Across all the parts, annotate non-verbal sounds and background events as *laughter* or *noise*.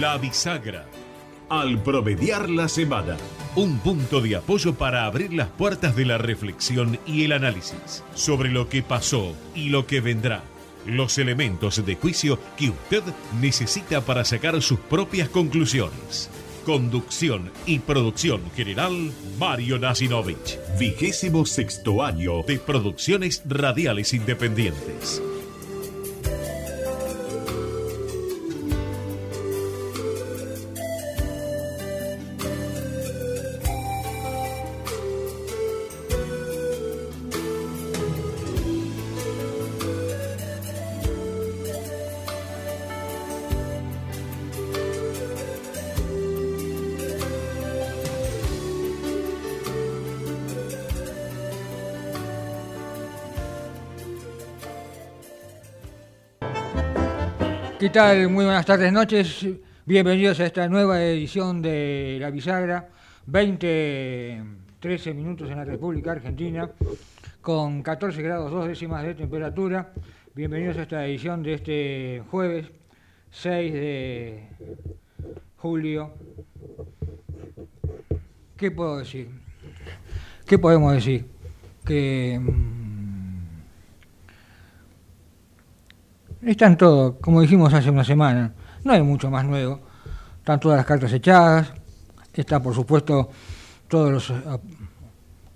La bisagra. Al promediar la semana. Un punto de apoyo para abrir las puertas de la reflexión y el análisis sobre lo que pasó y lo que vendrá. Los elementos de juicio que usted necesita para sacar sus propias conclusiones. Conducción y producción general, Mario Nasinovich. Vigésimo sexto año de producciones radiales independientes. ¿Qué tal? Muy buenas tardes, noches. Bienvenidos a esta nueva edición de La Bisagra. 20, 13 minutos en la República Argentina, con 14 grados 2 décimas de temperatura. Bienvenidos a esta edición de este jueves 6 de julio. ¿Qué puedo decir? ¿Qué podemos decir? Que Están todos, como dijimos hace una semana, no hay mucho más nuevo. Están todas las cartas echadas, está por supuesto todos los...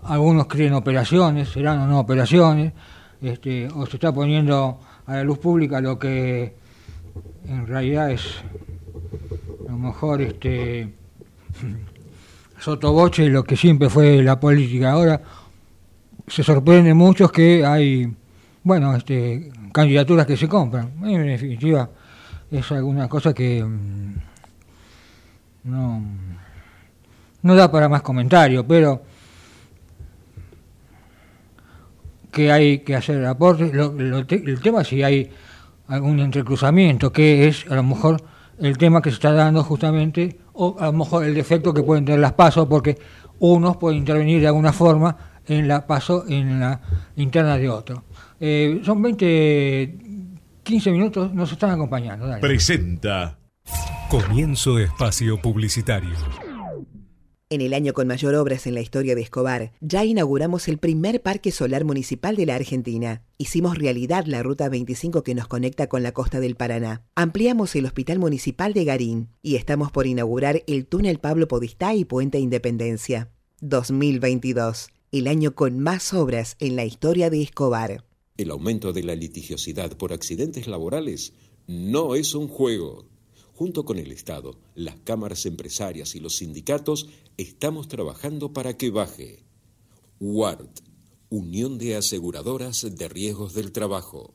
Algunos creen operaciones, serán o no operaciones, este, o se está poniendo a la luz pública lo que en realidad es a lo mejor este *laughs* sotoboche lo que siempre fue la política. Ahora se sorprende muchos que hay, bueno, este, candidaturas que se compran. En definitiva, es alguna cosa que mm, no, no da para más comentario, pero que hay que hacer aportes. el tema si hay algún entrecruzamiento, que es a lo mejor el tema que se está dando justamente, o a lo mejor el defecto que pueden tener las pasos, porque unos pueden intervenir de alguna forma en la paso en la interna de otro. Eh, son 20, 15 minutos, nos están acompañando. Presenta. Comienzo espacio publicitario. En el año con mayor obras en la historia de Escobar, ya inauguramos el primer parque solar municipal de la Argentina. Hicimos realidad la Ruta 25 que nos conecta con la costa del Paraná. Ampliamos el Hospital Municipal de Garín y estamos por inaugurar el túnel Pablo Podistá y Puente Independencia. 2022, el año con más obras en la historia de Escobar. El aumento de la litigiosidad por accidentes laborales no es un juego. Junto con el Estado, las cámaras empresarias y los sindicatos estamos trabajando para que baje. WARD, Unión de Aseguradoras de Riesgos del Trabajo.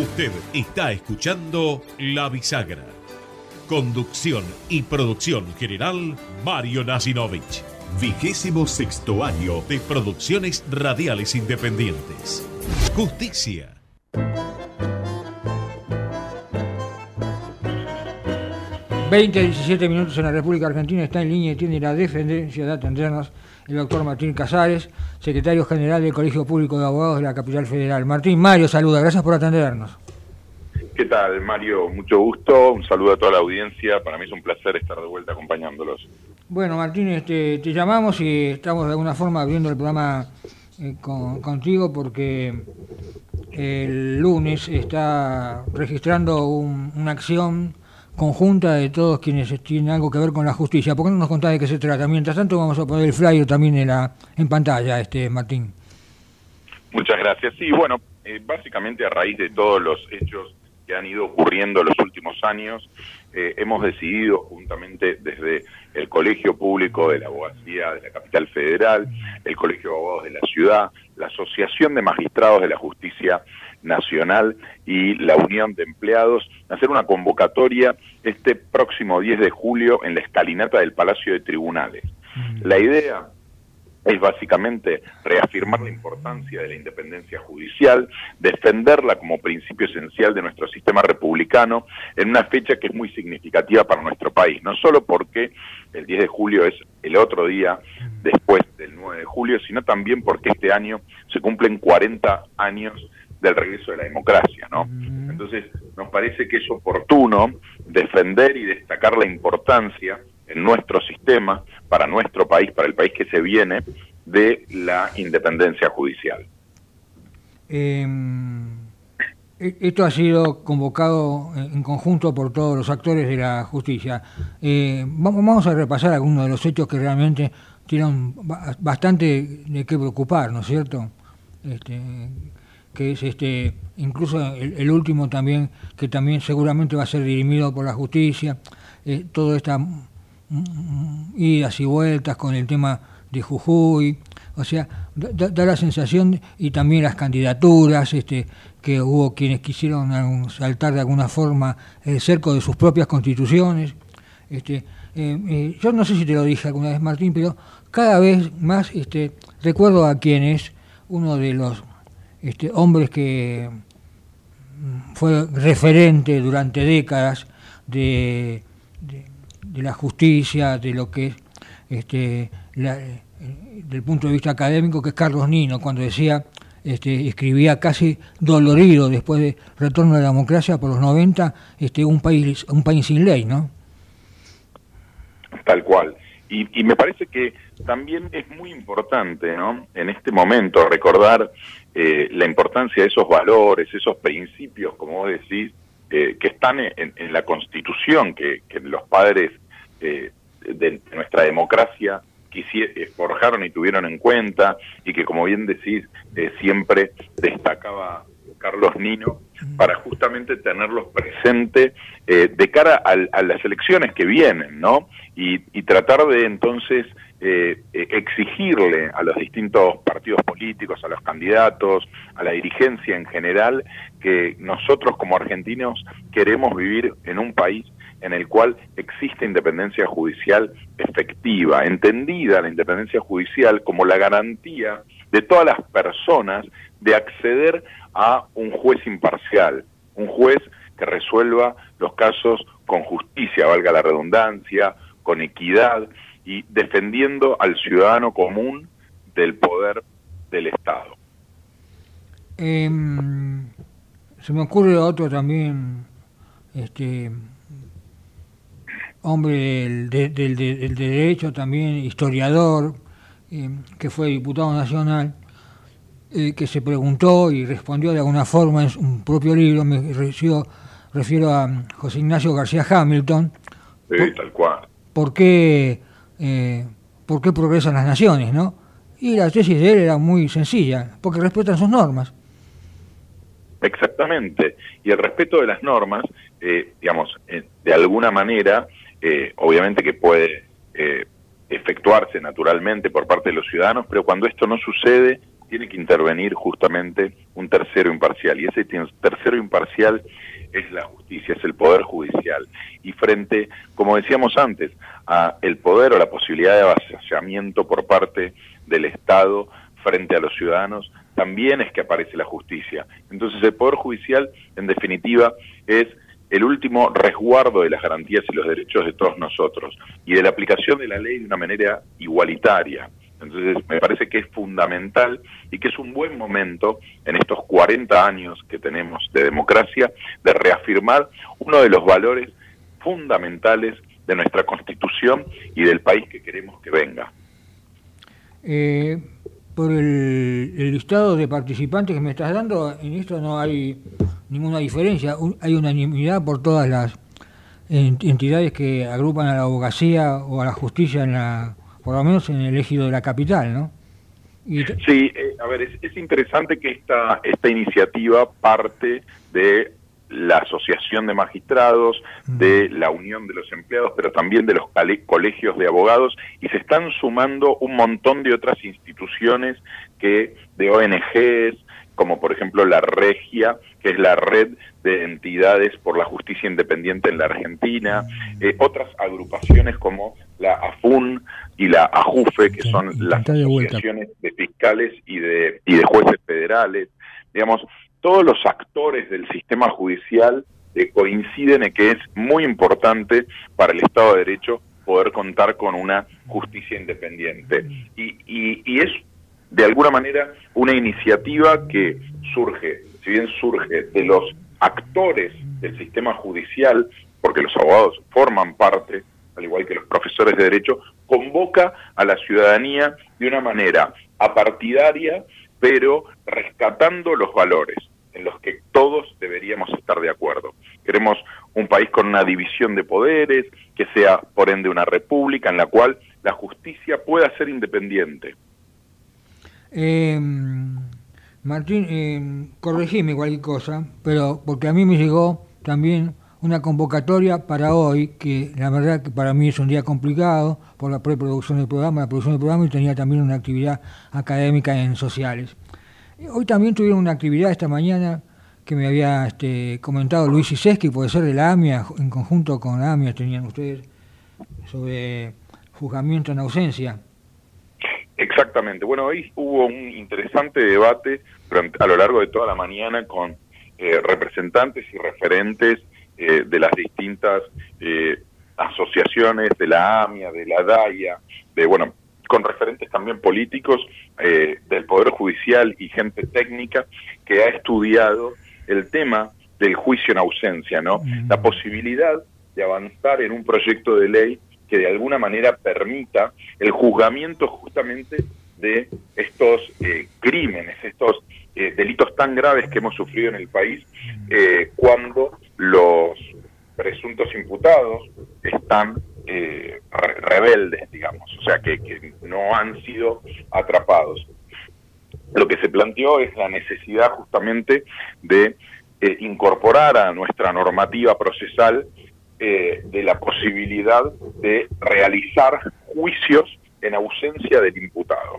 Usted está escuchando La Bisagra. Conducción y producción general, Mario Nasinovich. Vigésimo sexto año de producciones radiales independientes. Justicia. Veinte, 17 minutos en la República Argentina está en línea y tiene la defendencia de atendernos el doctor Martín Casares, secretario general del Colegio Público de Abogados de la Capital Federal. Martín, Mario, saluda, gracias por atendernos. ¿Qué tal, Mario? Mucho gusto, un saludo a toda la audiencia, para mí es un placer estar de vuelta acompañándolos. Bueno, Martín, este, te llamamos y estamos de alguna forma viendo el programa eh, contigo porque el lunes está registrando una acción conjunta de todos quienes tienen algo que ver con la justicia. ¿Por qué no nos contás de qué se trata? Mientras tanto vamos a poner el flyer también en, la, en pantalla, este Martín. Muchas gracias. Sí, bueno, eh, básicamente a raíz de todos los hechos que han ido ocurriendo en los últimos años, eh, hemos decidido juntamente desde el Colegio Público de la Abogacía de la Capital Federal, el Colegio de Abogados de la Ciudad, la Asociación de Magistrados de la Justicia Nacional y la Unión de Empleados, hacer una convocatoria este próximo 10 de julio en la escalinata del Palacio de Tribunales. Mm. La idea es básicamente reafirmar la importancia de la independencia judicial, defenderla como principio esencial de nuestro sistema republicano en una fecha que es muy significativa para nuestro país, no solo porque el 10 de julio es el otro día después del 9 de julio, sino también porque este año se cumplen 40 años del regreso de la democracia, ¿no? Entonces, nos parece que es oportuno defender y destacar la importancia en nuestro sistema, para nuestro país, para el país que se viene, de la independencia judicial. Em, e-, esto ha sido convocado en conjunto por todos los actores de la justicia. Eh, vamos a repasar algunos de los hechos que realmente tienen bastante de qué preocupar, ¿no es cierto? Este, que es este incluso el, último también que también seguramente va a ser dirimido por la justicia eh, toda esta idas y vueltas con el tema de Jujuy, o sea, da, la sensación, y también las candidaturas, este, que hubo quienes quisieron saltar de alguna forma el cerco de sus propias constituciones. Este, eh, eh, yo no sé si te lo dije alguna vez, Martín, pero cada vez más este, recuerdo a quien es uno de los este, hombres que mm, fue referente durante décadas de de la justicia, de lo que es este, eh, del punto de vista académico, que es Carlos Nino, cuando decía, este, escribía casi dolorido después de retorno de la democracia por los 90, este, un país, un país sin ley, ¿no? Tal cual. Y, me parece que también es muy importante, ¿no? En este momento recordar eh, la importancia de esos valores, esos principios, como vos decís, eh, que están en, la Constitución, que, los padres eh, de nuestra democracia eh, forjaron y tuvieron en cuenta, y que, como bien decís, siempre destacaba Carlos Nino, para justamente tenerlos presentes de cara a, las elecciones que vienen, ¿no? Y, y tratar de entonces eh, exigirle a los distintos partidos políticos, a los candidatos, a la dirigencia en general, que nosotros como argentinos queremos vivir en un país en el cual existe independencia judicial efectiva, entendida la independencia judicial como la garantía de todas las personas de acceder a un juez imparcial, un juez que resuelva los casos con justicia, valga la redundancia, con equidad, y defendiendo al ciudadano común del poder del Estado. Em, se me ocurre otro también, este hombre del, del, derecho, también historiador, em, que fue diputado nacional, eh, que se preguntó y respondió de alguna forma en su propio libro, me refiero, refiero a José Ignacio García Hamilton. Sí, tal cual. ¿Por qué eh, por qué progresan las naciones, ¿no? Y la tesis de él era muy sencilla, porque respetan sus normas. Exactamente. Y el respeto de las normas, eh, digamos, eh, de alguna manera, obviamente que puede efectuarse naturalmente por parte de los ciudadanos, pero cuando esto no sucede, tiene que intervenir justamente un tercero imparcial. Y ese tercero imparcial es la justicia, es el poder judicial. Y frente, como decíamos antes, a el poder o la posibilidad de avasallamiento por parte del Estado frente a los ciudadanos, también es que aparece la justicia. Entonces el Poder Judicial, en definitiva, es el último resguardo de las garantías y los derechos de todos nosotros y de la aplicación de la ley de una manera igualitaria. Entonces, me parece que es fundamental y que es un buen momento en estos 40 años que tenemos de democracia de reafirmar uno de los valores fundamentales de nuestra Constitución y del país que queremos que venga. Eh, por el, listado de participantes que me estás dando, en esto no hay ninguna diferencia, hay unanimidad por todas las entidades que agrupan a la abogacía o a la justicia en la por lo menos en el ejido de la capital, ¿no? Sí, eh, a ver, es, interesante que esta, esta iniciativa parte de la Asociación de Magistrados, mm. de la Unión de los Empleados, pero también de los colegios de abogados, y se están sumando un montón de otras instituciones que, de ONGs, como por ejemplo la Regia, que es la red de entidades por la justicia independiente en la Argentina, eh, otras agrupaciones como la AFUN y la AJUFE, que son las asociaciones de fiscales y de, y de jueces federales, digamos, todos los actores del sistema judicial eh, coinciden en que es muy importante para el Estado de Derecho poder contar con una justicia independiente. Y, y, y es de alguna manera una iniciativa que surge, si bien surge de los actores del sistema judicial, porque los abogados forman parte, al igual que los profesores de derecho, convoca a la ciudadanía de una manera apartidaria, pero rescatando los valores en los que todos deberíamos estar de acuerdo. Queremos un país con una división de poderes, que sea por ende una república en la cual la justicia pueda ser independiente, eh, Martín, eh, corregime cualquier cosa, pero porque a mí me llegó también una convocatoria para hoy, que la verdad que para mí es un día complicado por la preproducción del programa, la producción del programa y tenía también una actividad académica en sociales. Hoy también tuvieron una actividad esta mañana que me había este, comentado Luis Iseski, puede ser de la AMIA, en conjunto con la AMIA tenían ustedes, sobre juzgamiento en ausencia. Exactamente. Bueno, hoy hubo un interesante debate a lo largo de toda la mañana con eh, representantes y referentes eh, de las distintas eh, asociaciones, de la AMIA, de la DAIA, de, bueno, con referentes también políticos del Poder Judicial y gente técnica que ha estudiado el tema del juicio en ausencia, ¿no? La posibilidad de avanzar en un proyecto de ley que de alguna manera permita el juzgamiento justamente de estos eh, crímenes, estos eh, delitos tan graves que hemos sufrido en el país, eh, cuando los presuntos imputados están rebeldes, digamos, o sea, que, que no han sido atrapados. Lo que se planteó es la necesidad justamente de incorporar a nuestra normativa procesal eh, de la posibilidad de realizar juicios en ausencia del imputado.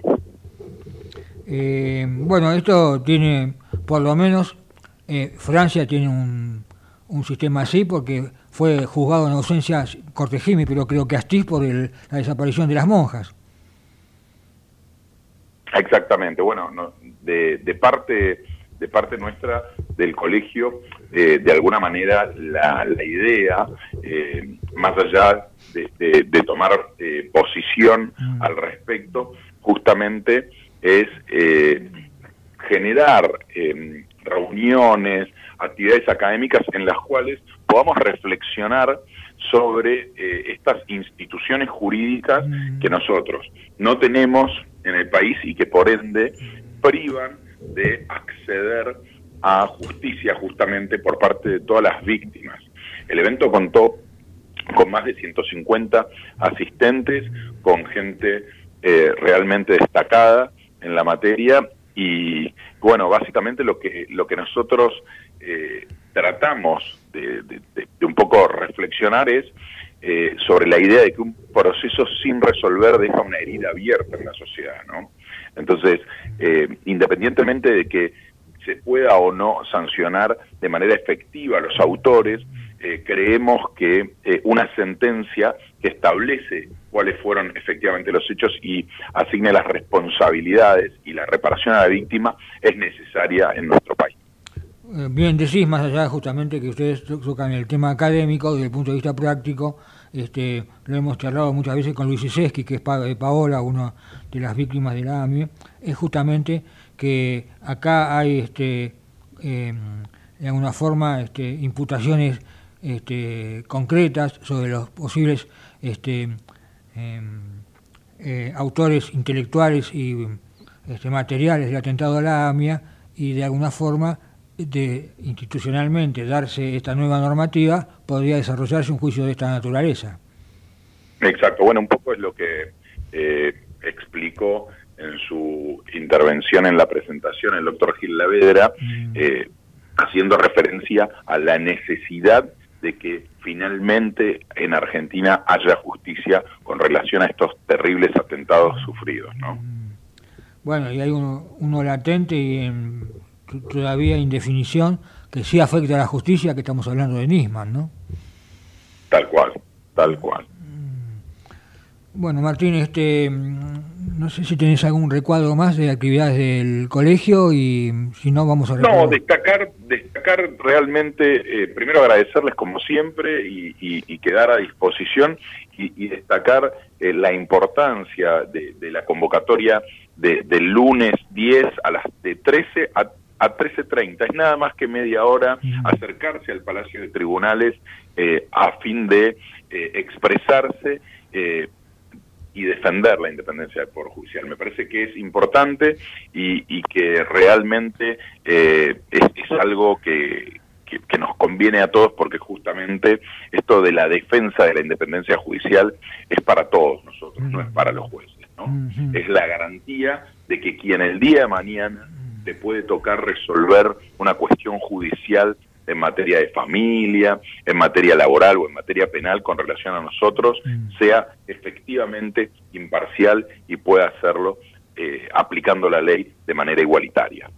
Eh, bueno, esto tiene, por lo menos, eh, Francia tiene un, un, sistema así porque fue juzgado en ausencia, cortegime, pero creo que Astiz por el, la desaparición de las monjas. Exactamente, bueno, de, de parte de parte nuestra del colegio, eh, de alguna manera la, idea, eh, más allá de, tomar eh, posición mm. al respecto, justamente es generar reuniones, actividades académicas en las cuales podamos reflexionar sobre estas instituciones jurídicas mm. que nosotros no tenemos en el país y que por ende privan de acceder a justicia justamente por parte de todas las víctimas. El evento contó con más de 150 asistentes, con gente eh, realmente destacada en la materia y bueno, básicamente lo que, lo que nosotros eh, tratamos de, un poco reflexionar es eh, sobre la idea de que un proceso sin resolver deja una herida abierta en la sociedad, ¿no? Entonces, eh, independientemente de que se pueda o no sancionar de manera efectiva a los autores, eh, creemos que eh, una sentencia que establece cuáles fueron efectivamente los hechos y asigne las responsabilidades y la reparación a la víctima es necesaria en nuestro país. Bien, decís más allá justamente que ustedes tocan el tema académico desde el punto de vista práctico, este, lo hemos charlado muchas veces con Luis Iseski, que es de Paola, una de las víctimas de la AMI, es justamente que acá hay este, em, de alguna forma este, imputaciones este, concretas sobre los posibles este, em, eh, autores intelectuales y este, materiales del atentado a la AMIA y de alguna forma de institucionalmente darse esta nueva normativa, podría desarrollarse un juicio de esta naturaleza. Exacto, bueno, un poco es lo que eh, explicó en su intervención en la presentación el doctor Gil Lavedra, mm. eh, haciendo referencia a la necesidad de que finalmente en Argentina haya justicia con relación a estos terribles atentados sufridos, ¿no? Mm. Bueno, y hay uno, uno latente y en todavía indefinición que sí afecta a la justicia, que estamos hablando de Nisman, ¿no? Tal cual, tal cual. Bueno, Martín, este, no sé si tenés algún recuadro más de actividades del colegio y si no vamos a... No, destacar, destacar realmente, eh, primero agradecerles como siempre y, quedar a disposición y, destacar eh, la importancia de, la convocatoria del lunes 10 a las de 13 a a 13.30. Es nada más que media hora acercarse al Palacio de Tribunales eh, a fin de expresarse y defender la independencia del Poder Judicial. Me parece que es importante y, que realmente eh, es, algo que, que, nos conviene a todos porque justamente esto de la defensa de la independencia judicial es para todos nosotros, no es para los jueces. ¿no? Es la garantía de que quien el día de mañana te puede tocar resolver una cuestión judicial en materia de familia, en materia laboral o en materia penal con relación a nosotros, mm. sea efectivamente imparcial y pueda hacerlo eh, aplicando la ley de manera igualitaria.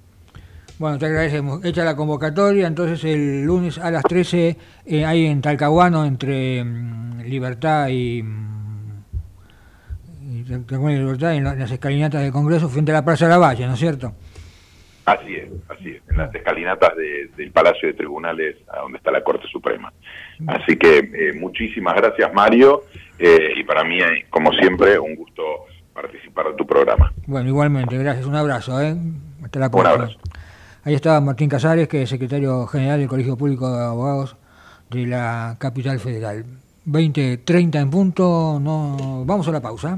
Bueno, te agradecemos. Hecha la convocatoria, entonces el lunes a las 13 eh, hay en Talcahuano entre mm, Libertad y, mm, Libertad en las escalinatas del Congreso frente a la Plaza de la Valle, ¿no es cierto? Así es, así es, en las escalinatas del Palacio de Tribunales, a donde está la Corte Suprema. Así que eh, muchísimas gracias, Mario, eh, y para mí, como siempre, un gusto participar de tu programa. Bueno, igualmente, gracias, un abrazo, ¿eh? Hasta la próxima. Un abrazo. Ahí está Martín Casares, que es secretario general del Colegio Público de Abogados de la capital federal. 20.30 en punto, no, vamos a la pausa.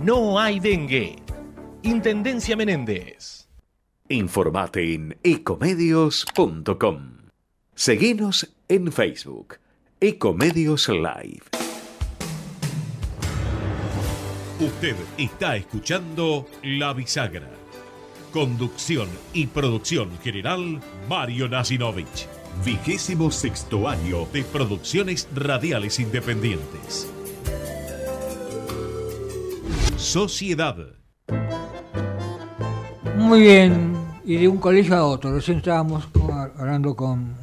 no hay dengue. Intendencia Menéndez. Informate en ecomedios.com. Seguinos en Facebook. Ecomedios Live. Usted está escuchando La Bisagra. Conducción y producción general Mario Nasinovich. Vigésimo sexto año de producciones radiales independientes. Sociedad. Muy bien, y de un colegio a otro. Recién estábamos hablando con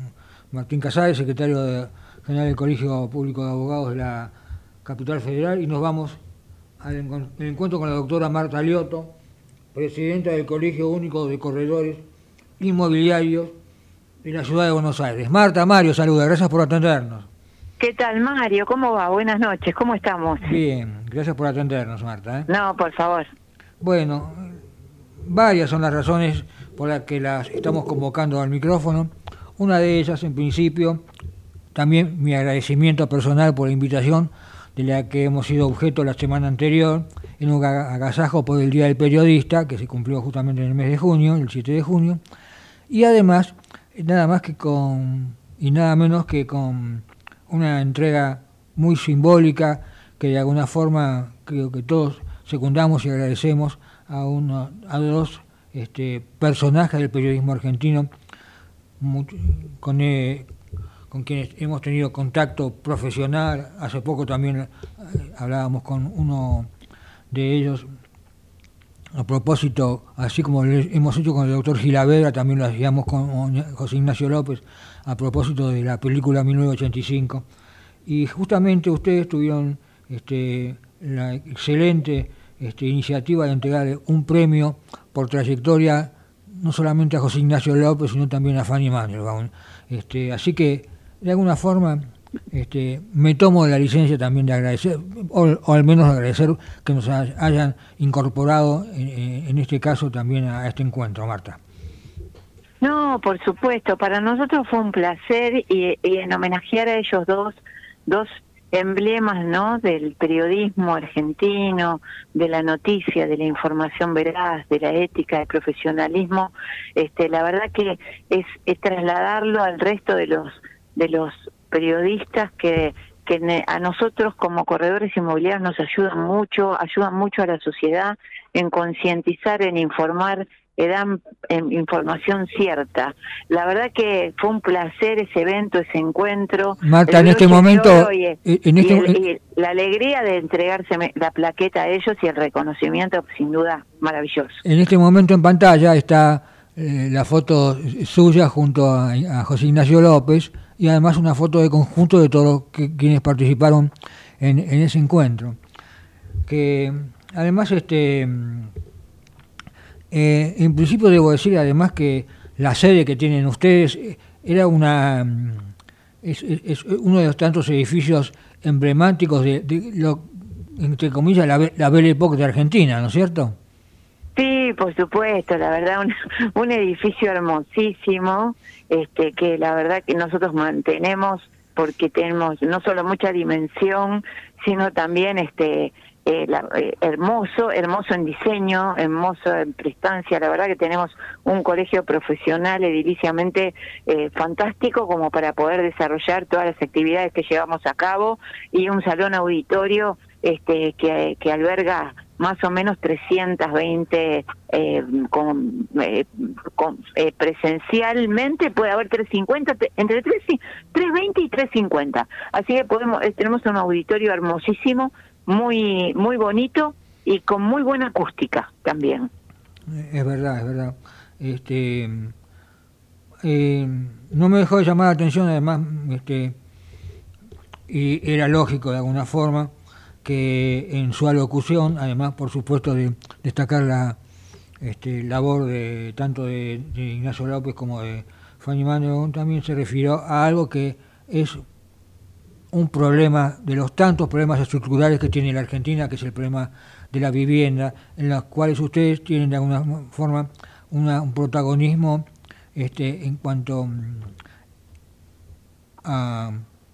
Martín Casares, secretario general del Colegio Público de Abogados de la Capital Federal, y nos vamos al encuentro con la doctora Marta Lioto, presidenta del Colegio Único de Corredores Inmobiliarios de la Ciudad de Buenos Aires. Marta, Mario, saluda, gracias por atendernos. ¿Qué tal, Mario? ¿Cómo va? Buenas noches, ¿cómo estamos? Bien, gracias por atendernos, Marta. ¿eh? No, por favor. Bueno, varias son las razones por las que las estamos convocando al micrófono. Una de ellas, en principio, también mi agradecimiento personal por la invitación de la que hemos sido objeto la semana anterior, en un agasajo por el Día del Periodista, que se cumplió justamente en el mes de junio, el 7 de junio, y además, nada más que con, y nada menos que con una entrega muy simbólica que de alguna forma creo que todos secundamos y agradecemos a, uno, a dos este, personajes del periodismo argentino con, eh, con quienes hemos tenido contacto profesional. Hace poco también eh, hablábamos con uno de ellos a propósito, así como hemos hecho con el doctor Gilavera, también lo hacíamos con José Ignacio López, a propósito de la película 1985. Y justamente ustedes tuvieron este, la excelente este, iniciativa de entregar un premio por trayectoria no solamente a José Ignacio López, sino también a Fanny Mandelbaum. Este, así que, de alguna forma, este, me tomo la licencia también de agradecer, o, al menos agradecer que nos hayan incorporado, en, este caso, también a este encuentro, Marta. No, por supuesto, para nosotros fue un placer y, en homenajear a ellos dos, dos emblemas ¿no? del periodismo argentino, de la noticia, de la información veraz, de la ética, del profesionalismo, este, la verdad que es, es trasladarlo al resto de los de los periodistas que que a nosotros como corredores inmobiliarios nos ayudan mucho, ayudan mucho a la sociedad en concientizar, en informar dan información cierta. La verdad que fue un placer ese evento, ese encuentro. Marta, en este momento... Eh, en este la alegría de entregarse la plaqueta a ellos y el reconocimiento, sin duda, maravilloso. En este momento en pantalla está eh, la foto suya junto a, José Ignacio López y además una foto de conjunto de todos quienes participaron en, en ese encuentro. Que además este eh, en principio debo decir además que la sede que tienen ustedes eh, era una mm, es, uno de los tantos edificios emblemáticos de, lo entre comillas la, la Belle Époque de Argentina, ¿no es cierto? Sí, por supuesto, la verdad un, *laughs* un edificio hermosísimo, este que la verdad que nosotros mantenemos porque tenemos no solo mucha dimensión, sino también este eh, eh, hermoso, hermoso en diseño, hermoso en prestancia. La verdad que tenemos un colegio profesional ediliciamente eh, fantástico como para poder desarrollar todas las actividades que llevamos a cabo y un salón auditorio este, que, que alberga más o menos 320 eh, con, eh, con eh, presencialmente puede haber 350 entre 3, 320 y 350 así que podemos tenemos un auditorio hermosísimo muy muy bonito y con muy buena acústica también. Es verdad, es verdad. Este, eh, no me dejó de llamar la atención, además, este, y era lógico de alguna forma que en su alocución, además, por supuesto, de destacar la este, labor de tanto de, Ignacio López como de Fanny Manuel, también se refirió a algo que es un problema de los tantos problemas estructurales que tiene la Argentina, que es el problema de la vivienda, en los cuales ustedes tienen de alguna forma un protagonismo este, en cuanto mm, a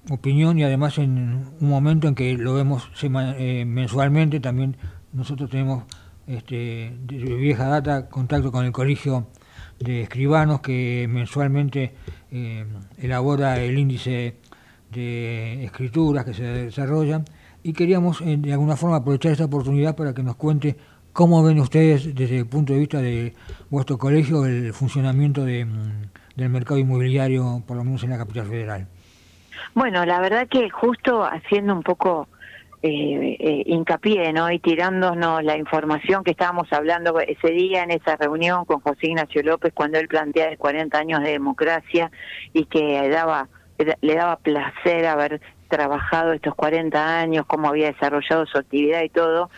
opinión y además en un momento en que lo vemos eh, mensualmente, también nosotros tenemos este, de vieja data contacto con el colegio de escribanos que mensualmente eh, elabora el índice de escrituras que se desarrollan y queríamos eh, de alguna forma aprovechar esta oportunidad para que nos cuente cómo ven ustedes desde el punto de vista de vuestro colegio el funcionamiento de, mm, del mercado inmobiliario, por lo menos en la capital federal. Bueno, la verdad que justo haciendo un poco eh, eh, hincapié, ¿no? Y tirándonos la información que estábamos hablando ese día en esa reunión con José Ignacio López cuando él plantea 40 años de democracia y que daba le daba placer haber trabajado estos 40 años, cómo había desarrollado su actividad y todo.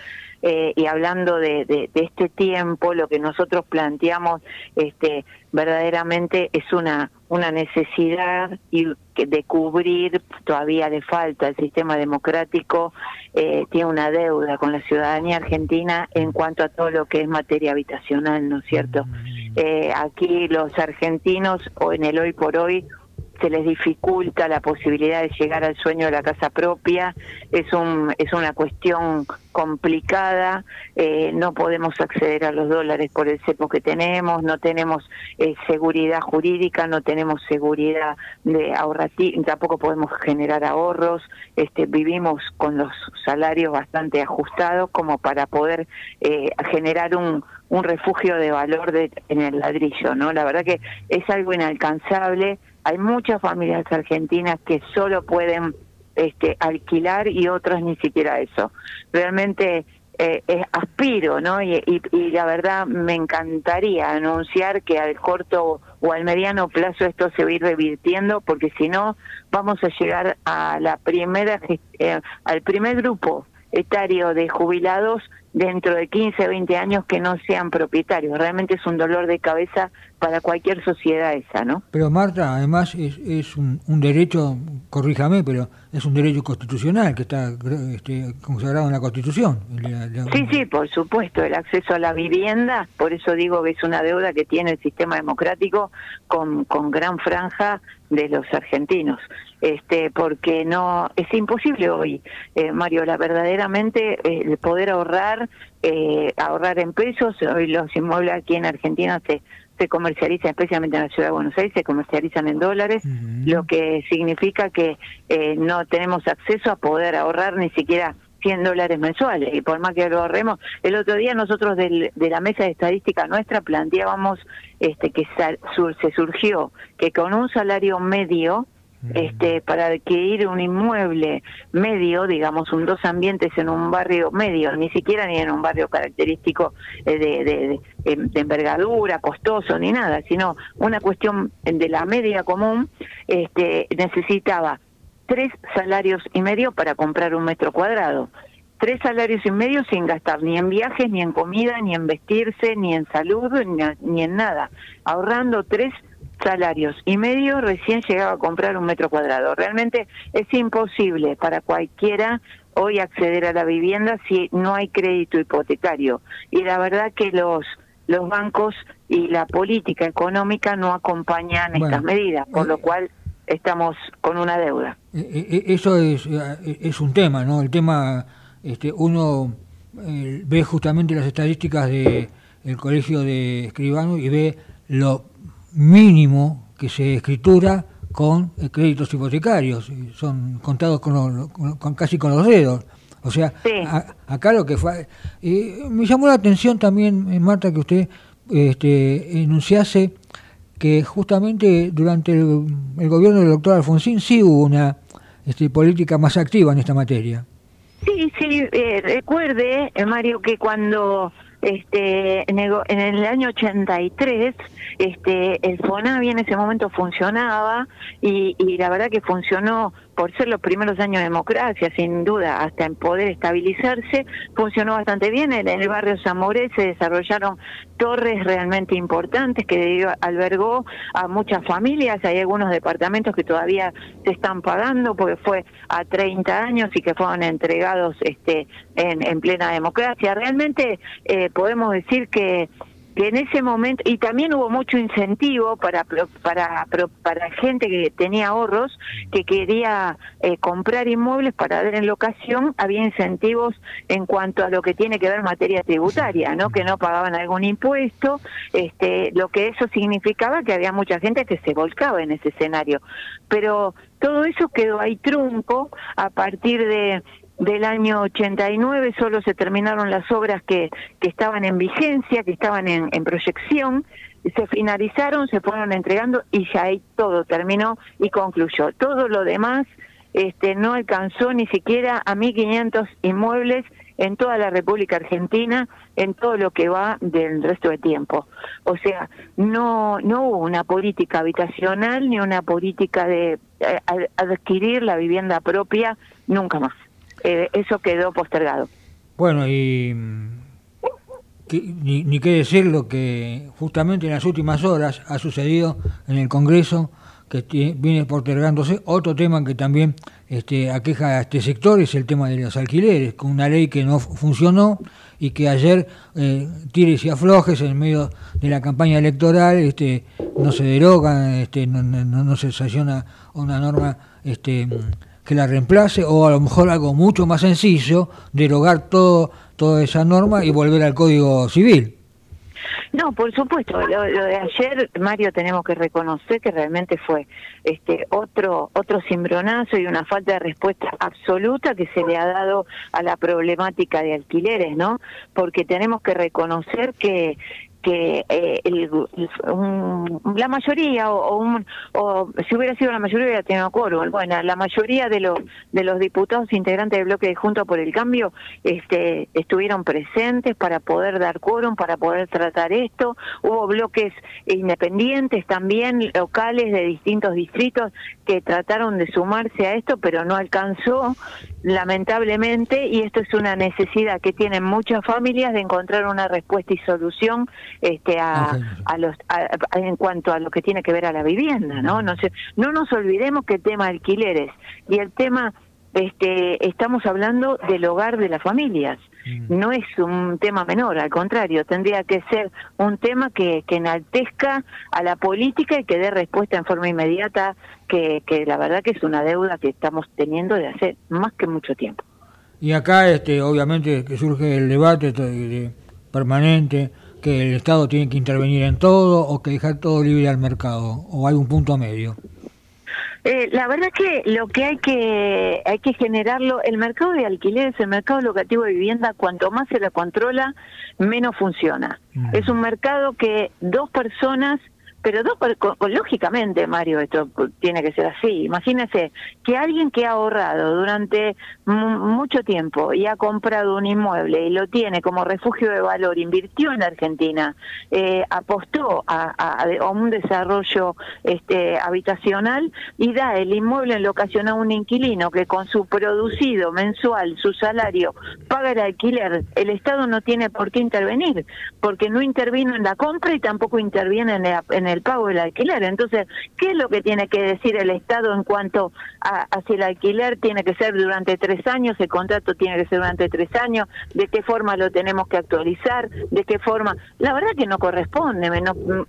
Eh, y hablando de, de, este tiempo, lo que nosotros planteamos este, verdaderamente es una, una necesidad y de cubrir, todavía le falta, el sistema democrático eh, tiene una deuda con la ciudadanía argentina en cuanto a todo lo que es materia habitacional, ¿no es cierto? Mm. Eh, aquí los argentinos, o en el hoy por hoy, se les dificulta la posibilidad de llegar al sueño de la casa propia, es, un, es una cuestión complicada, eh, no podemos acceder a los dólares por el cepo que tenemos, no tenemos eh, seguridad jurídica, no tenemos seguridad de ahorrativa, tampoco podemos generar ahorros, este, vivimos con los salarios bastante ajustados como para poder eh, generar un, un refugio de valor de, en el ladrillo, ¿no? La verdad que es algo inalcanzable, hay muchas familias argentinas que solo pueden este, alquilar y otras ni siquiera eso. Realmente eh, aspiro, ¿no? Y, y, la verdad me encantaría anunciar que al corto o al mediano plazo esto se va a ir revirtiendo, porque si no vamos a llegar a la primera eh, al primer grupo etario de jubilados dentro de 15, 20 años que no sean propietarios. Realmente es un dolor de cabeza para cualquier sociedad esa, ¿no? Pero Marta, además es, es un, derecho, corríjame, pero es un derecho constitucional que está este, consagrado en la Constitución. Sí, sí, por supuesto, el acceso a la vivienda, por eso digo que es una deuda que tiene el sistema democrático con, con gran franja de los argentinos este porque no es imposible hoy eh, Mario la verdaderamente eh, el poder ahorrar eh, ahorrar en pesos. Hoy los inmuebles aquí en Argentina se se comercializan especialmente en la ciudad de Buenos Aires se comercializan en dólares lo que significa que no tenemos acceso a poder ahorrar ni siquiera 100 dólares mensuales. Y por más que lo ahorremos el otro día nosotros del, de la mesa de estadística nuestra planteábamos este que se surgió que con un salario medio este, para adquirir un inmueble medio, digamos, un dos ambientes en un barrio medio, ni siquiera ni en un barrio característico eh, de, de, envergadura, costoso, ni nada, sino una cuestión de la media común, este, necesitaba tres salarios y medio para comprar un metro cuadrado. Tres salarios y medio sin gastar ni en viajes, ni en comida, ni en vestirse, ni en salud, ni, ni en nada. Ahorrando tres salarios y medio recién llegaba a comprar un metro cuadrado. Realmente es imposible para cualquiera hoy acceder a la vivienda si no hay crédito hipotecario. Y la verdad que los, los bancos y la política económica no acompañan estas medidas, por lo eh, cual estamos con una deuda. Eh, eh, eso es, es un tema, ¿no? El tema, este, uno ve justamente las estadísticas del el Colegio de Escribanos y ve lo mínimo que se escritura con créditos hipotecarios, son contados con, casi con los dedos. O sea, acá lo que fue... me llamó la atención también, eh, Marta, que usted este, enunciase que justamente durante el, gobierno del doctor Alfonsín sí hubo una este, política más activa en esta materia. Sí, sí, eh, recuerde, eh, Mario, que cuando este, en el, año 83, este, el FONAVI en ese momento funcionaba y, y la verdad que funcionó por ser los primeros años de democracia, sin duda, hasta en poder estabilizarse, funcionó bastante bien. En el barrio Zamoré se desarrollaron torres realmente importantes que albergó a muchas familias. Hay algunos departamentos que todavía se están pagando porque fue a 30 años y que fueron entregados este, en, en plena democracia. Realmente eh, podemos decir que que en ese momento y también hubo mucho incentivo para para para gente que tenía ahorros que quería eh, comprar inmuebles para dar en locación había incentivos en cuanto a lo que tiene que ver materia tributaria no que no pagaban algún impuesto este lo que eso significaba que había mucha gente que se volcaba en ese escenario. Pero todo eso quedó ahí trunco a partir de del año 89 solo se terminaron las obras que, que estaban en vigencia, que estaban en, en proyección, se finalizaron, se fueron entregando y ya ahí todo terminó y concluyó. Todo lo demás este, no alcanzó ni siquiera a 1.500 inmuebles en toda la República Argentina en todo lo que va del resto de tiempo. O sea, no, no hubo una política habitacional ni una política de eh, adquirir la vivienda propia nunca más. Eh, eso quedó postergado. Bueno, y ni, ni qué decir lo que justamente en las últimas horas ha sucedido en el Congreso, que viene postergándose. Otro tema que también este, aqueja a este sector es el tema de los alquileres, con una ley que no funcionó y que ayer eh, tires y aflojes en medio de la campaña electoral este, no se deroga, este, no, no, no se sanciona una norma este, que la reemplace o a lo mejor algo mucho más sencillo, derogar todo, toda esa norma y volver al Código Civil. No, por supuesto. Lo, de ayer, Mario, tenemos que reconocer que realmente fue este otro otro cimbronazo y una falta de respuesta absoluta que se le ha dado a la problemática de alquileres, ¿no? Porque tenemos que reconocer que que eh, la mayoría o, o, si hubiera sido la mayoría hubiera tenido quórum. Bueno, la mayoría de los de los diputados integrantes del bloque de Junta por el Cambio este, estuvieron presentes para poder dar quórum, para poder tratar esto. Hubo bloques independientes también locales de distintos distritos que trataron de sumarse a esto, pero no alcanzó lamentablemente y esto es una necesidad que tienen muchas familias de encontrar una respuesta y solución este a, a los en cuanto a lo que tiene que ver a la vivienda no no no nos olvidemos que el tema de alquileres y el tema este estamos hablando del hogar de las familias mm. no es un tema menor, al contrario, tendría que ser un tema que, que enaltezca a la política y que dé respuesta en forma inmediata, que, que la verdad que es una deuda que estamos teniendo de hace más que mucho tiempo. Y acá, este, obviamente, que surge el debate permanente, que el Estado tiene que intervenir en todo o que dejar todo libre al mercado, o hay un punto medio. Eh, la verdad que lo que hay que hay que generarlo, el mercado de alquileres, el mercado locativo de vivienda, cuanto más se la controla, menos funciona. Mm. Es un mercado que dos personas pero no, lógicamente, Mario, esto tiene que ser así. Imagínese que alguien que ha ahorrado durante mucho tiempo y ha comprado un inmueble y lo tiene como refugio de valor, invirtió en Argentina, eh, apostó a, un desarrollo este, habitacional y da el inmueble en locación a un inquilino que con su producido mensual, su salario, paga el alquiler. El Estado no tiene por qué intervenir, porque no intervino en la compra y tampoco interviene en el el pago del alquiler. Entonces, ¿qué es lo que tiene que decir el Estado en cuanto a, si el alquiler tiene que ser durante tres años, el contrato tiene que ser durante tres años, de qué forma lo tenemos que actualizar, de qué forma? La verdad que no corresponde.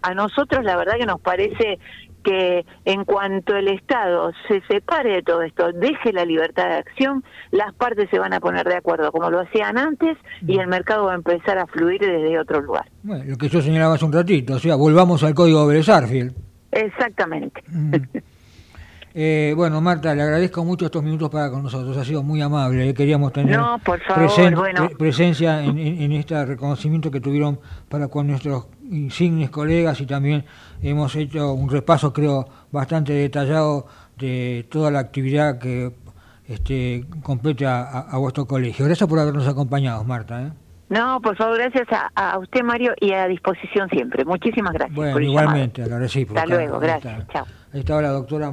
a nosotros la verdad que nos parece que en cuanto el Estado se separe de todo esto, deje la libertad de acción, las partes se van a poner de acuerdo como lo hacían antes y el mercado va a empezar a fluir desde otro lugar. Bueno, lo que yo señalaba hace un ratito, o sea, volvamos al código de Sarfield. Exactamente. Mm. *laughs* Eh, bueno, Marta, le agradezco mucho estos minutos para con nosotros, ha sido muy amable. Queríamos tener presencia en, en, este reconocimiento que tuvieron para con nuestros insignes colegas y también hemos hecho un repaso, creo, bastante detallado de toda la actividad que este, compete a, vuestro colegio. Gracias por habernos acompañado, Marta. ¿eh? No, por favor, gracias a, usted, Mario, y a disposición siempre. Muchísimas gracias. Bueno, igualmente, a la Hasta luego, gracias. Chao. Ahí estaba la doctora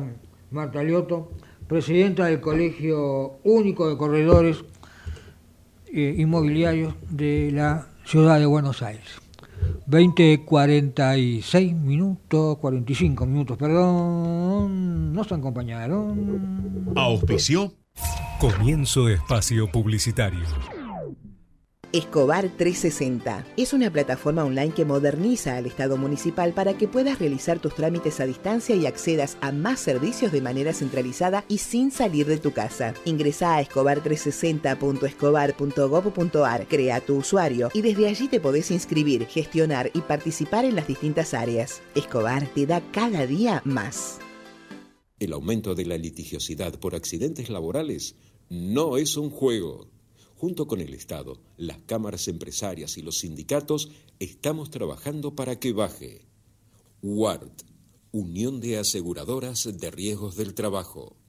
Marta Lioto, presidenta del Colegio Único de Corredores eh, Inmobiliarios de la Ciudad de Buenos Aires. 20, 46 minutos, 45 minutos, perdón, nos acompañaron. Auspicio. Comienzo espacio publicitario. Escobar 360 es una plataforma online que moderniza al Estado municipal para que puedas realizar tus trámites a distancia y accedas a más servicios de manera centralizada y sin salir de tu casa. Ingresa a escobar360.escobar.gov.ar, crea tu usuario y desde allí te podés inscribir, gestionar y participar en las distintas áreas. Escobar te da cada día más. El aumento de la litigiosidad por accidentes laborales no es un juego Junto con el Estado, las cámaras empresarias y los sindicatos estamos trabajando para que baje. WART, Unión de Aseguradoras de Riesgos del Trabajo.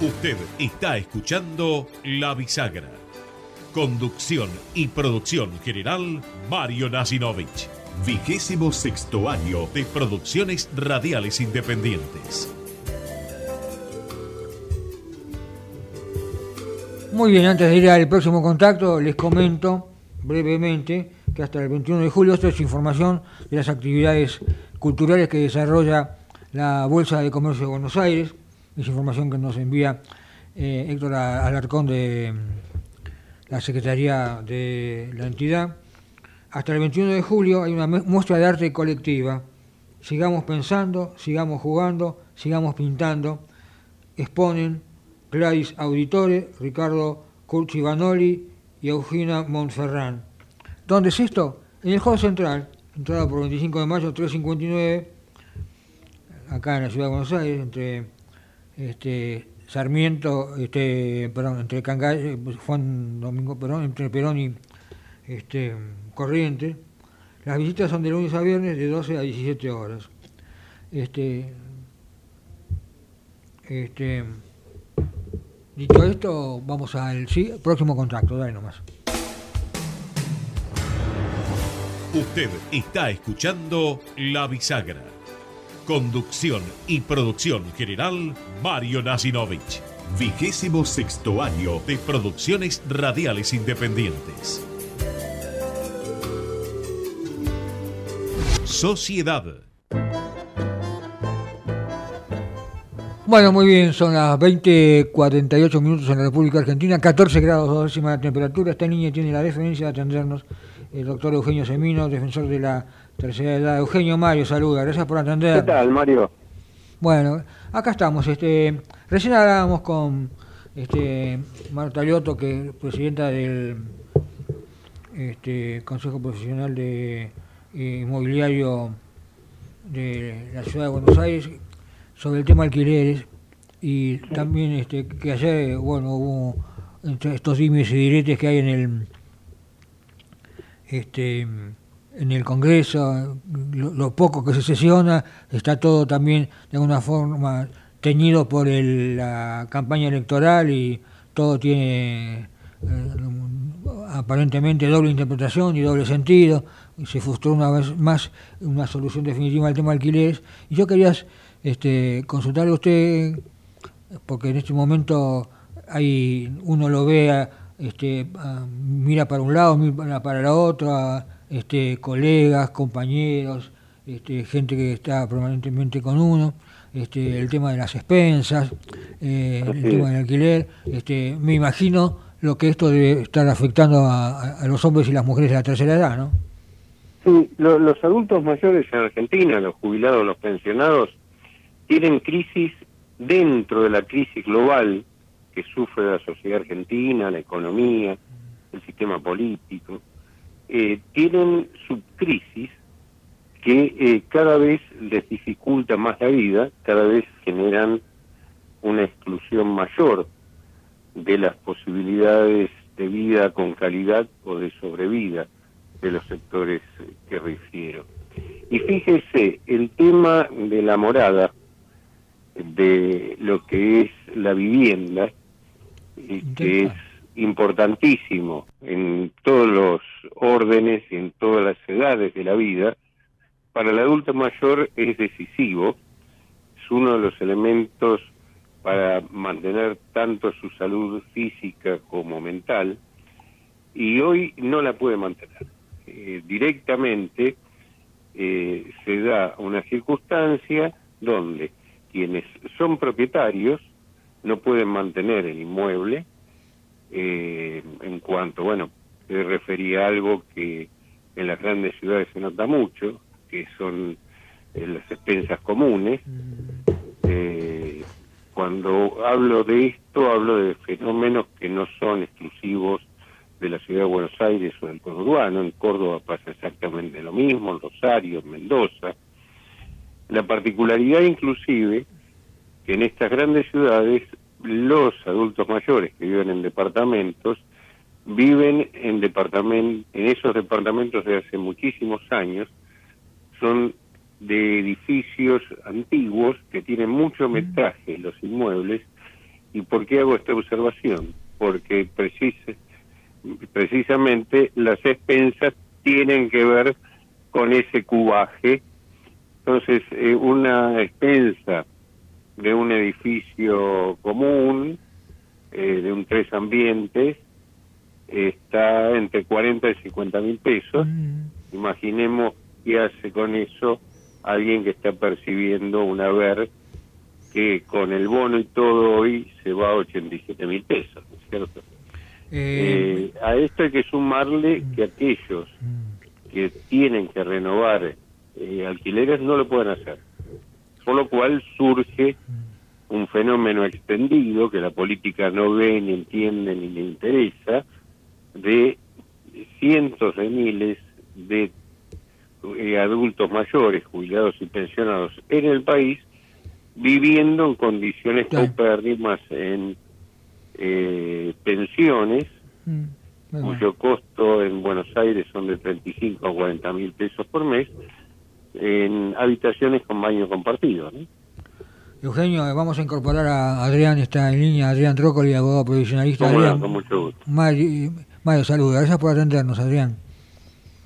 Usted está escuchando La Bisagra. Conducción y producción general, Mario Nasinovich. Vigésimo sexto año de producciones radiales independientes. Muy bien, antes de ir al próximo contacto, les comento brevemente que hasta el 21 de julio, esto es información de las actividades culturales que desarrolla la Bolsa de Comercio de Buenos Aires es información que nos envía eh, Héctor Alarcón de mm, la Secretaría de la entidad. Hasta el 21 de julio hay una muestra de arte colectiva sigamos pensando, sigamos jugando, sigamos pintando. Exponen Gladys Auditore, Ricardo Curchivanoli y Eugenia Monferrán. ¿Dónde es esto? En el Hall Central, entrada por 25 de mayo, 359, acá en la ciudad de Buenos Aires, entre este, Sarmiento, este, perdón, entre Cangay, Juan Domingo Perón, entre Perón y este, Corriente. Las visitas son de lunes a viernes de 12 a 17 horas. Este, este, dicho esto, vamos al sí, próximo contacto, dale nomás. Usted está escuchando La Bisagra. Conducción y producción general, Mario Nasinovich. Vigésimo sexto año de producciones radiales independientes. Sociedad. Bueno, muy bien, son las 20.48 minutos en la República Argentina, 14 grados dos décimas de temperatura. Esta niña tiene la deferencia de atendernos el doctor Eugenio Semino, defensor de la tercera edad. Eugenio Mario, saluda, gracias por atender. ¿Qué tal, Mario? Bueno, acá estamos. Este, recién hablábamos con este, Marta Lioto, que es presidenta del este, Consejo Profesional de eh, Inmobiliario de la Ciudad de Buenos Aires, sobre el tema alquileres. Y también este, que ayer, bueno, hubo entre estos dimes y diretes que hay en el este, en el Congreso, lo, poco que se sesiona, está todo también de alguna forma teñido por la campaña electoral y todo tiene eh, aparentemente doble interpretación y doble sentido. Y se frustró una vez más una solución definitiva al tema de alquileres. Y yo quería este, consultarle a usted, porque en este momento hay uno lo vea este, mira para un lado, mira para la otra, este, colegas, compañeros, este, gente que está permanentemente con uno, este, el tema de las expensas, eh, el tema del alquiler. Este, me imagino lo que esto debe estar afectando a, los hombres y las mujeres de la tercera edad, ¿no? Sí, los adultos mayores en Argentina, los jubilados, los pensionados, tienen crisis dentro de la crisis global que sufre la sociedad argentina, la economía, el sistema político, eh, tienen subcrisis que eh, cada vez les dificulta más la vida, cada vez generan una exclusión mayor de las posibilidades de vida con calidad o de sobrevida de los sectores que refiero. Y fíjese, el tema de la morada, de lo que es la vivienda, que es importantísimo en todos los órdenes y en todas las edades de la vida, para el adulto mayor es decisivo, es uno de los elementos para mantener tanto su salud física como mental, y hoy no la puede mantener. Eh, directamente eh, se da una circunstancia donde quienes son propietarios no pueden mantener el inmueble eh, en cuanto, bueno, se refería a algo que en las grandes ciudades se nota mucho, que son eh, las expensas comunes. Eh, cuando hablo de esto, hablo de fenómenos que no son exclusivos de la ciudad de Buenos Aires o del conurbano. En Córdoba pasa exactamente lo mismo, en Rosario, en Mendoza. La particularidad inclusive que en estas grandes ciudades los adultos mayores que viven en departamentos viven en departamentos en esos departamentos de hace muchísimos años son de edificios antiguos que tienen mucho metraje los inmuebles. Y por qué hago esta observación porque precisamente las expensas tienen que ver con ese cubaje. Entonces eh, una expensa de un edificio común, eh, de un tres ambientes, está entre 40 y 50 mil pesos. Mm. Imaginemos qué hace con eso alguien que está percibiendo un haber que con el bono y todo hoy se va a 87 mil pesos, ¿no es cierto? Eh, eh, a esto hay que sumarle mm. que aquellos mm. que tienen que renovar eh, alquileres no lo pueden hacer. Por lo cual surge un fenómeno extendido que la política no ve, ni entiende, ni le interesa, de cientos de miles de eh, adultos mayores, jubilados y pensionados en el país, viviendo en condiciones paupérrimas en eh, pensiones, mm, cuyo costo en Buenos Aires son de 35 a 40 mil pesos por mes, en habitaciones con baño compartido. Eugenio, vamos a incorporar a Adrián, está en línea, Adrián Trócoli, abogado provisionalista. Adrián, con mucho gusto. Mario, Mario saludos, gracias por atendernos, Adrián.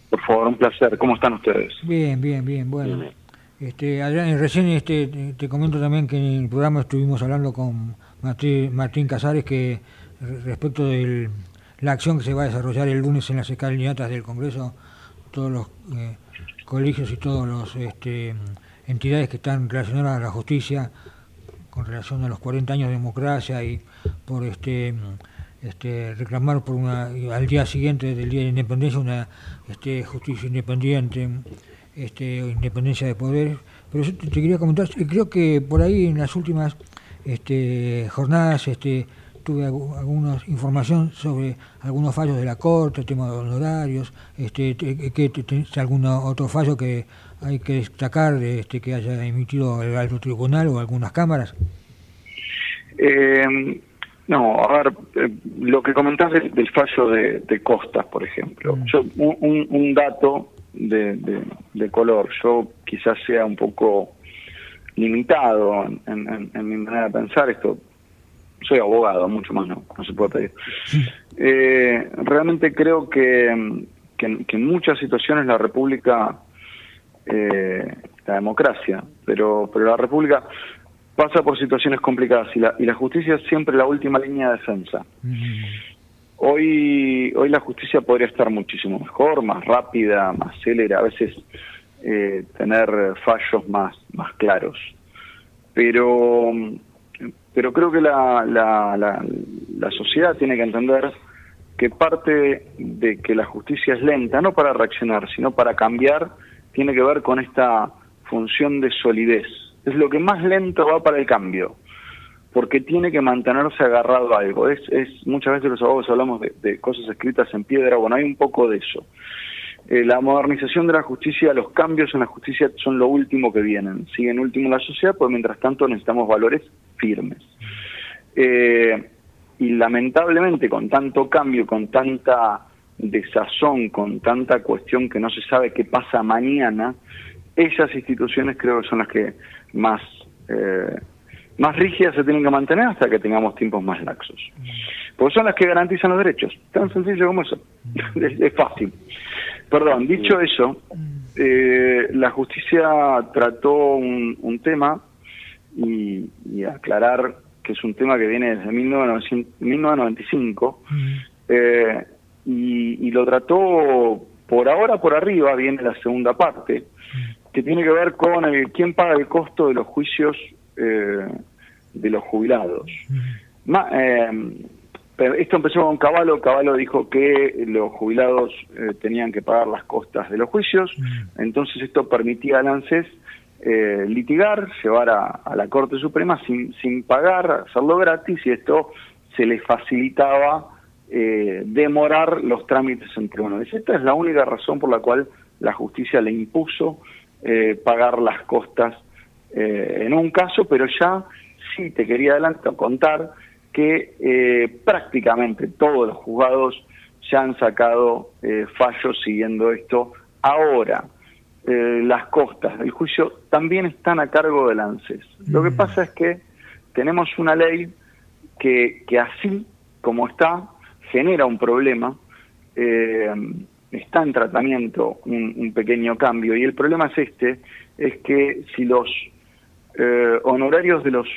Por favor, un placer. ¿Cómo están ustedes? Bien, bien, bien, bueno. Este, Adrián, recién este, te, comento también que en el programa estuvimos hablando con Martín, Casares que respecto de la acción que se va a desarrollar el lunes en las escalinatas del Congreso, todos los eh, colegios y todas las este, entidades que están relacionadas a la justicia con relación a los 40 años de democracia y por este este, reclamar por una al día siguiente del día de independencia una este, justicia independiente este, independencia de poder. Pero yo te, quería comentar creo que por ahí en las últimas este, jornadas este, tuve alguna información sobre algunos fallos de la corte tema de honorarios este que algún otro fallo que hay que destacar este que haya emitido el alto tribunal o algunas cámaras eh, no, a ver, eh, lo que comentás del, fallo de, Costas, por ejemplo. Mm. Yo, un, dato de, color, yo quizás sea un poco limitado en, mi manera de pensar esto. Soy abogado, mucho más no, no se puede pedir. Eh, realmente creo que, que, en muchas situaciones la República, eh, la democracia, pero, pero la República pasa por situaciones complicadas y la, y la justicia es siempre la última línea de defensa. Hoy, hoy la justicia podría estar muchísimo mejor, más rápida, más célere, a veces eh, tener fallos más, más claros. Pero, pero creo que la, la, la, la sociedad tiene que entender que parte de que la justicia es lenta, no para reaccionar, sino para cambiar, tiene que ver con esta función de solidez es lo que más lento va para el cambio, porque tiene que mantenerse agarrado a algo. Es, es Muchas veces los abogados hablamos de, cosas escritas en piedra, bueno, hay un poco de eso. Eh, la modernización de la justicia, los cambios en la justicia son lo último que vienen. Siguen último la sociedad, pues mientras tanto necesitamos valores firmes. Eh, y lamentablemente con tanto cambio, con tanta desazón, con tanta cuestión que no se sabe qué pasa mañana, esas instituciones creo que son las que más, eh, más rígidas se tienen que mantener hasta que tengamos tiempos más laxos. Porque son las que garantizan los derechos. Tan sencillo como eso. es, fácil. Perdón, dicho eso, eh, la justicia trató un, un tema y, aclarar que es un tema que viene desde 1995 eh, y, y, lo trató por ahora por arriba, viene la segunda parte, que tiene que ver con el, quién paga el costo de los juicios eh, de los jubilados. Eh, esto empezó con Caballo, Caballo dijo que los jubilados eh, tenían que pagar las costas de los juicios, entonces esto permitía al ANSES litigar, llevar a, la Corte Suprema sin, sin pagar, hacerlo gratis, y esto se le facilitaba demorar los trámites en tribunales. Esta es la única razón por la cual la justicia le impuso pagar las costas eh, en un caso, pero ya sí te quería adelantar, contar que eh, prácticamente todos los juzgados ya han sacado fallos siguiendo esto. Ahora, las costas del juicio también están a cargo del ANSES. Lo que mm. pasa es que tenemos una ley que, que así como está, genera un problema está en tratamiento un, pequeño cambio y el problema es este, es que si los eh, honorarios de los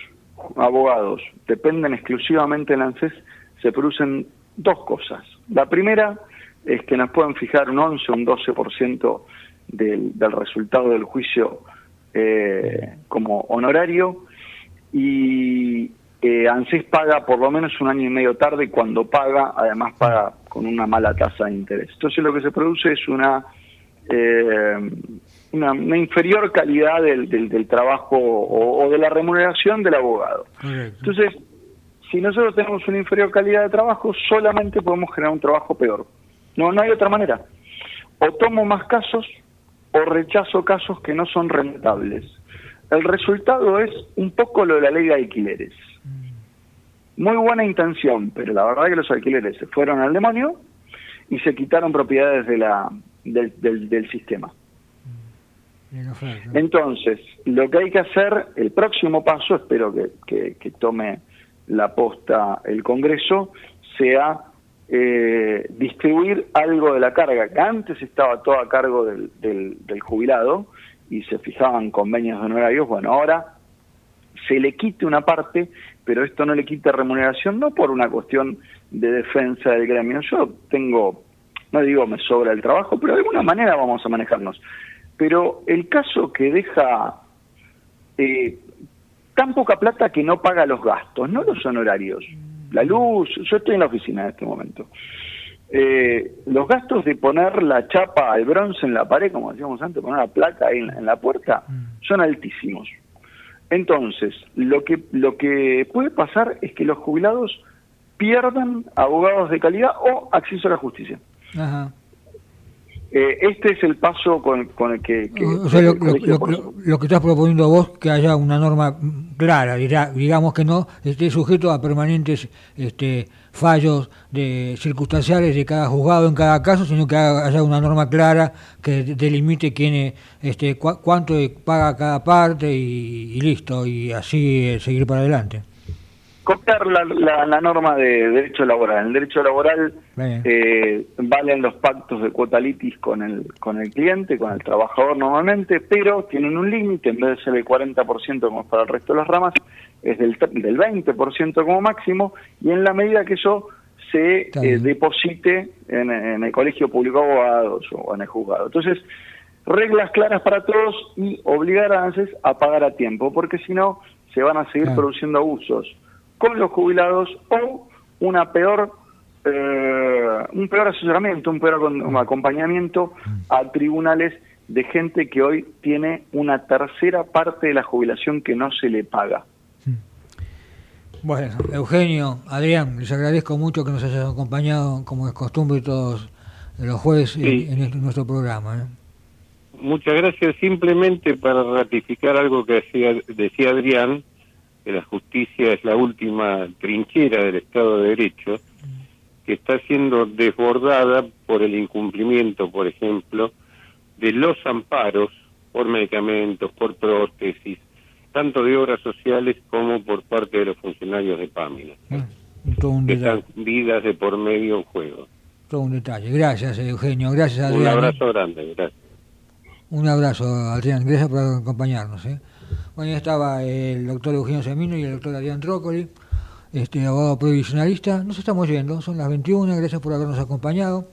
abogados dependen exclusivamente del ANSES, se producen dos cosas. La primera es que nos pueden fijar un 11 o un 12% del, del resultado del juicio eh, como honorario y eh, ANSES paga por lo menos un año y medio tarde y cuando paga además paga con una mala tasa de interés. Entonces lo que se produce es una, eh, una, inferior calidad del, del, trabajo o, de la remuneración del abogado. Entonces, si nosotros tenemos una inferior calidad de trabajo, solamente podemos generar un trabajo peor. No, no hay otra manera. O tomo más casos o rechazo casos que no son rentables. El resultado es un poco lo de la ley de alquileres. Muy buena intención, pero la verdad es que los alquileres se fueron al demonio y se quitaron propiedades de la, del, del, sistema. Entonces, lo que hay que hacer, el próximo paso, espero que, que, tome la posta el Congreso, sea eh, distribuir algo de la carga, que antes estaba todo a cargo del, del, jubilado y se fijaban convenios de honorarios, bueno, ahora se le quite una parte, pero esto no le quita remuneración, no por una cuestión de defensa del gremio. Yo tengo no digo me sobra el trabajo, pero de alguna manera vamos a manejarnos. Pero el caso que deja eh, tan poca plata que no paga los gastos, no los honorarios, la luz, yo estoy en la oficina en este momento. Eh, los gastos de poner la chapa, el bronce en la pared, como decíamos antes, poner la placa ahí en, la puerta, son altísimos. Entonces, lo que, lo que puede pasar es que los jubilados pierdan abogados de calidad o acceso a la justicia. Ajá. Eh, este es el paso con, el que... o sea, lo, que estás proponiendo vos, que haya una norma clara, digamos que no esté sujeto a permanentes este, fallos de circunstanciales de cada juzgado en cada caso, sino que haya una norma clara que delimite quién, este, cuánto paga cada parte y, y listo, y así eh, seguir para adelante copiar la, la, norma de derecho laboral. En el derecho laboral eh, valen los pactos de cuota litis con el, con el cliente, con el trabajador normalmente, pero tienen un límite, en vez de ser el 40% como para el resto de las ramas, es del, del 20% como máximo, y en la medida que eso se eh, deposite en, en, el colegio público de abogados o en el juzgado. Entonces, reglas claras para todos y obligar a ANSES a pagar a tiempo, porque si no, se van a seguir produciendo abusos con los jubilados o una peor eh, un peor asesoramiento, un peor acompañamiento a tribunales de gente que hoy tiene una tercera parte de la jubilación que no se le paga. Bueno, Eugenio, Adrián, les agradezco mucho que nos hayan acompañado, como es costumbre, todos los jueves en, este, nuestro programa. ¿eh? Muchas gracias. Simplemente para ratificar algo que decía Adrián, que la justicia es la última trinchera del Estado de Derecho, que está siendo desbordada por el incumplimiento, por ejemplo, de los amparos por medicamentos, por prótesis, tanto de obras sociales como por parte de los funcionarios de PAMILA. Ah, que están vidas de por medio en juego. Todo un detalle. Gracias, Eugenio. Gracias, Adrián. Un abrazo grande. Gracias. Un abrazo, Adrián. Gracias por acompañarnos. ¿eh? Bueno, ya estaba el doctor Eugenio Semino y el doctor Adrián Trócoli, este abogado provisionalista. Nos estamos yendo, son las 21, gracias por habernos acompañado.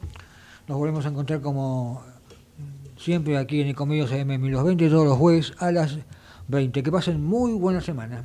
Nos volvemos a encontrar como siempre aquí en Ecomedios AM 1020 todos los jueves a las 20. Que pasen muy buena semana.